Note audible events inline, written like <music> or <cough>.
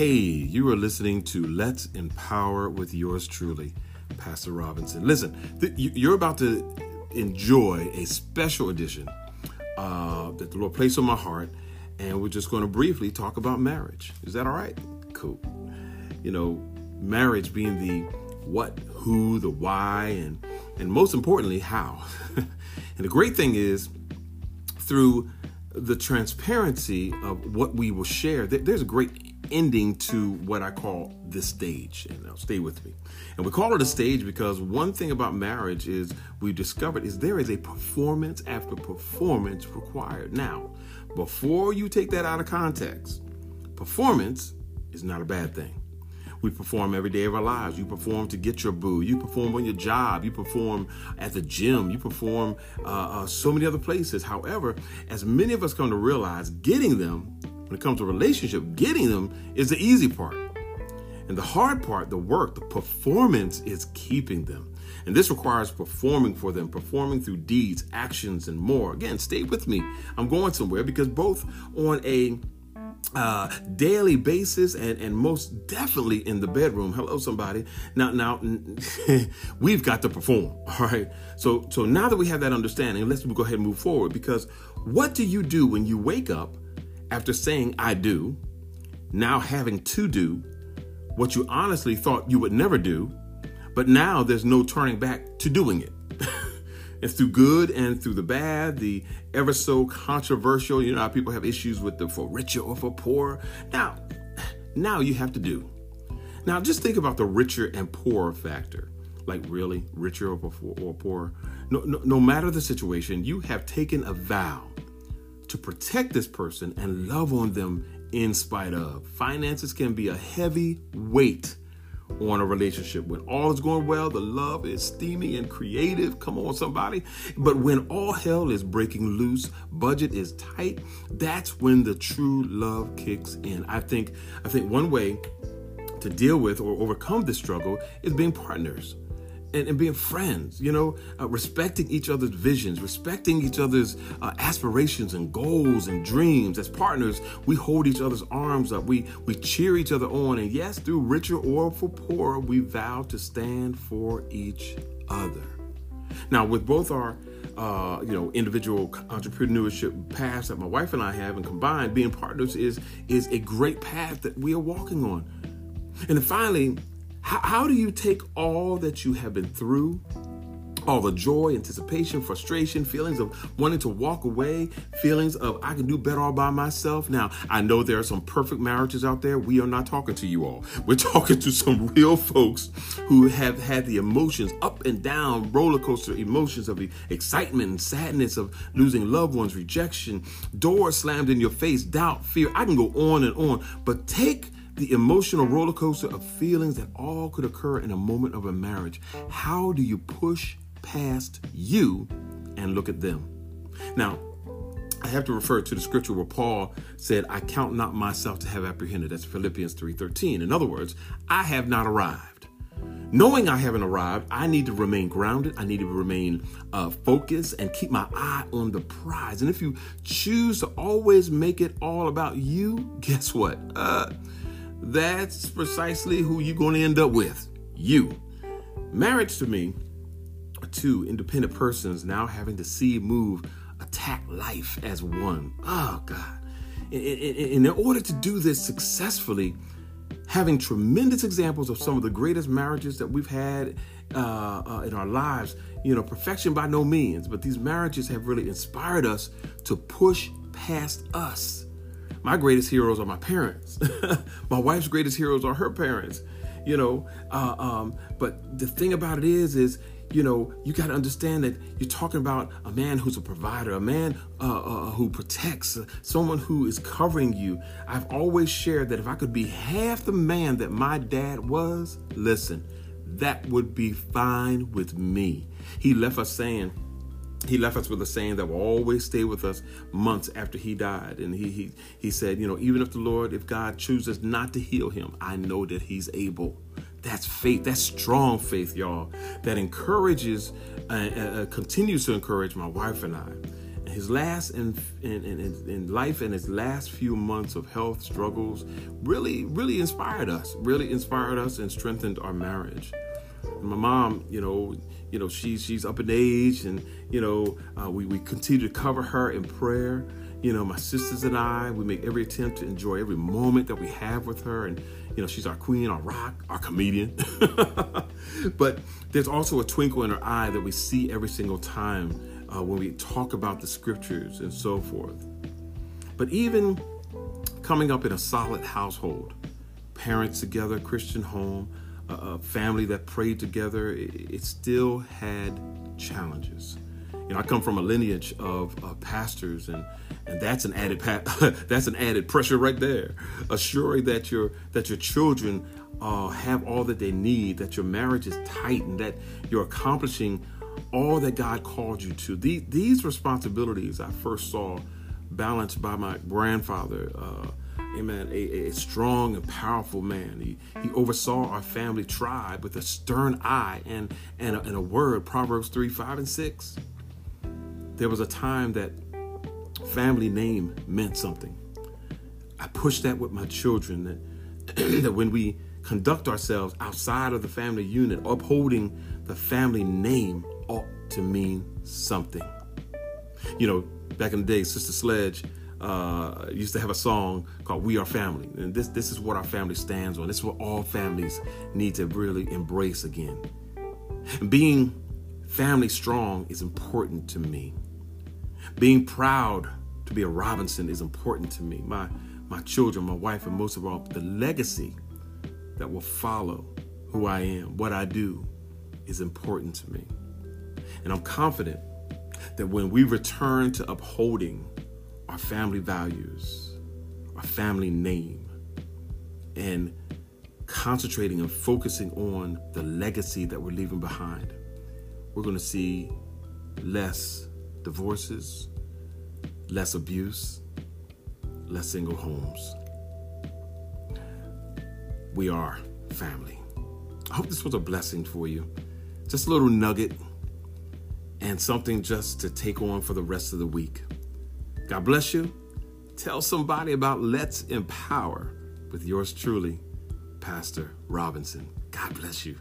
Hey, you are listening to Let's Empower with yours truly, Pastor Robinson. Listen, th- you're about to enjoy a special edition uh, that the Lord placed on my heart, and we're just going to briefly talk about marriage. Is that all right? Cool. You know, marriage being the what, who, the why, and and most importantly, how. <laughs> and the great thing is, through the transparency of what we will share, there's a great ending to what I call the stage. And now stay with me. And we call it a stage because one thing about marriage is we've discovered is there is a performance after performance required. Now, before you take that out of context, performance is not a bad thing. We perform every day of our lives. You perform to get your boo. You perform on your job. You perform at the gym. You perform uh, uh, so many other places. However, as many of us come to realize, getting them when it comes to relationship, getting them is the easy part. And the hard part, the work, the performance is keeping them. And this requires performing for them, performing through deeds, actions, and more. Again, stay with me. I'm going somewhere because both on a uh, daily basis and, and most definitely in the bedroom. Hello, somebody. Now, now <laughs> we've got to perform. <laughs> All right. So, so now that we have that understanding, let's go ahead and move forward because what do you do when you wake up after saying I do, now having to do what you honestly thought you would never do, but now there's no turning back to doing it. <laughs> it's through good and through the bad, the ever so controversial, you know how people have issues with the for richer or for poor. Now, now you have to do. Now just think about the richer and poorer factor. Like really, richer or, or poorer. No, no, no matter the situation, you have taken a vow to protect this person and love on them in spite of. Finances can be a heavy weight on a relationship. When all is going well, the love is steamy and creative. Come on, somebody. But when all hell is breaking loose, budget is tight, that's when the true love kicks in. I think I think one way to deal with or overcome this struggle is being partners and, and being friends, you know, uh, respecting each other's visions, respecting each other's uh, aspirations and goals and dreams. As partners, we hold each other's arms up, we, we cheer each other on, and yes, through richer or for poorer, we vow to stand for each other. Now, with both our uh, you know, individual entrepreneurship paths that my wife and I have, and combined, being partners is is a great path that we are walking on. And finally, how, how do you take all that you have been through, all the joy, anticipation, frustration, feelings of wanting to walk away, feelings of I can do better all by myself. Now, I know there are some perfect marriages out there. We are not talking to you all. We're <laughs> talking to some real folks who have had the emotions up and down, roller coaster emotions of the excitement and sadness of losing loved ones, rejection, doors slammed in your face, doubt, fear. I can go on and on, but take the emotional roller coaster of feelings that all could occur in a moment of a marriage. How do you push past you and look at them? Now, I have to refer to the scripture where Paul said, I count not myself to have apprehended. That's Philippians 3:13. In other words, I have not arrived. Knowing I haven't arrived, I need to remain grounded. I need to remain uh, focused and keep my eye on the prize. And if you choose to always make it all about you, guess what? Uh, that's precisely who you're going to end up with. You. Marriage to me two independent persons now having to see, move, attack life as one. Oh, God. And in order to do this successfully, having tremendous examples of some of the greatest marriages that we've had uh, uh, in our lives. You know, perfection by no means, but these marriages have really inspired us to push past us my greatest heroes are my parents. <laughs> my wife's greatest heroes are her parents. You know, uh, um, but the thing about it is, is you know, you got to understand that you're talking about a man who's a provider, a man uh, uh, who protects, uh, someone who is covering you. I've always shared that if I could be half the man that my dad was, listen, that would be fine with me. He left us saying, he left us with a saying that will always stay with us months after he died. And he, he, he said, You know, even if the Lord, if God chooses not to heal him, I know that he's able. That's faith. That's strong faith, y'all, that encourages, uh, uh, uh continues to encourage my wife and I. his last in, in, in, in life and his last few months of health struggles really, really inspired us, really inspired us and strengthened our marriage. My mom, you know, you know, she's she's up in age, and you know, uh, we we continue to cover her in prayer. You know, my sisters and I, we make every attempt to enjoy every moment that we have with her, and you know, she's our queen, our rock, our comedian. <laughs> but there's also a twinkle in her eye that we see every single time uh, when we talk about the scriptures and so forth. But even coming up in a solid household, parents together, Christian home, a, family that prayed together, it, still had challenges. You know, I come from a lineage of uh, pastors, and and that's an added pa- <laughs> that's an added pressure right there, assuring that your that your children uh, have all that they need, that your marriage is tight, and that you're accomplishing all that God called you to. These, these responsibilities I first saw balanced by my grandfather. Uh, amen, a, a, strong and powerful man. He, he oversaw our family tribe with a stern eye and, and, a, and a word, Proverbs 3, 5, and 6. There was a time that family name meant something. I push that with my children that, <clears throat> that when we conduct ourselves outside of the family unit, upholding the family name ought to mean something. You know, back in the day, Sister Sledge uh, used to have a song called "We Are Family," and this this is what our family stands on. This is what all families need to really embrace again. Being family strong is important to me. Being proud to be a Robinson is important to me. My my children, my wife, and most of all, the legacy that will follow who I am, what I do, is important to me. And I'm confident that when we return to upholding our family values, our family name, and concentrating and focusing on the legacy that we're leaving behind, we're going to see less divorces, less abuse, less single homes. We are family. I hope this was a blessing for you. Just a little nugget and something just to take on for the rest of the week. God bless you. Tell somebody about Let's Empower with yours truly, Pastor Robinson. God bless you.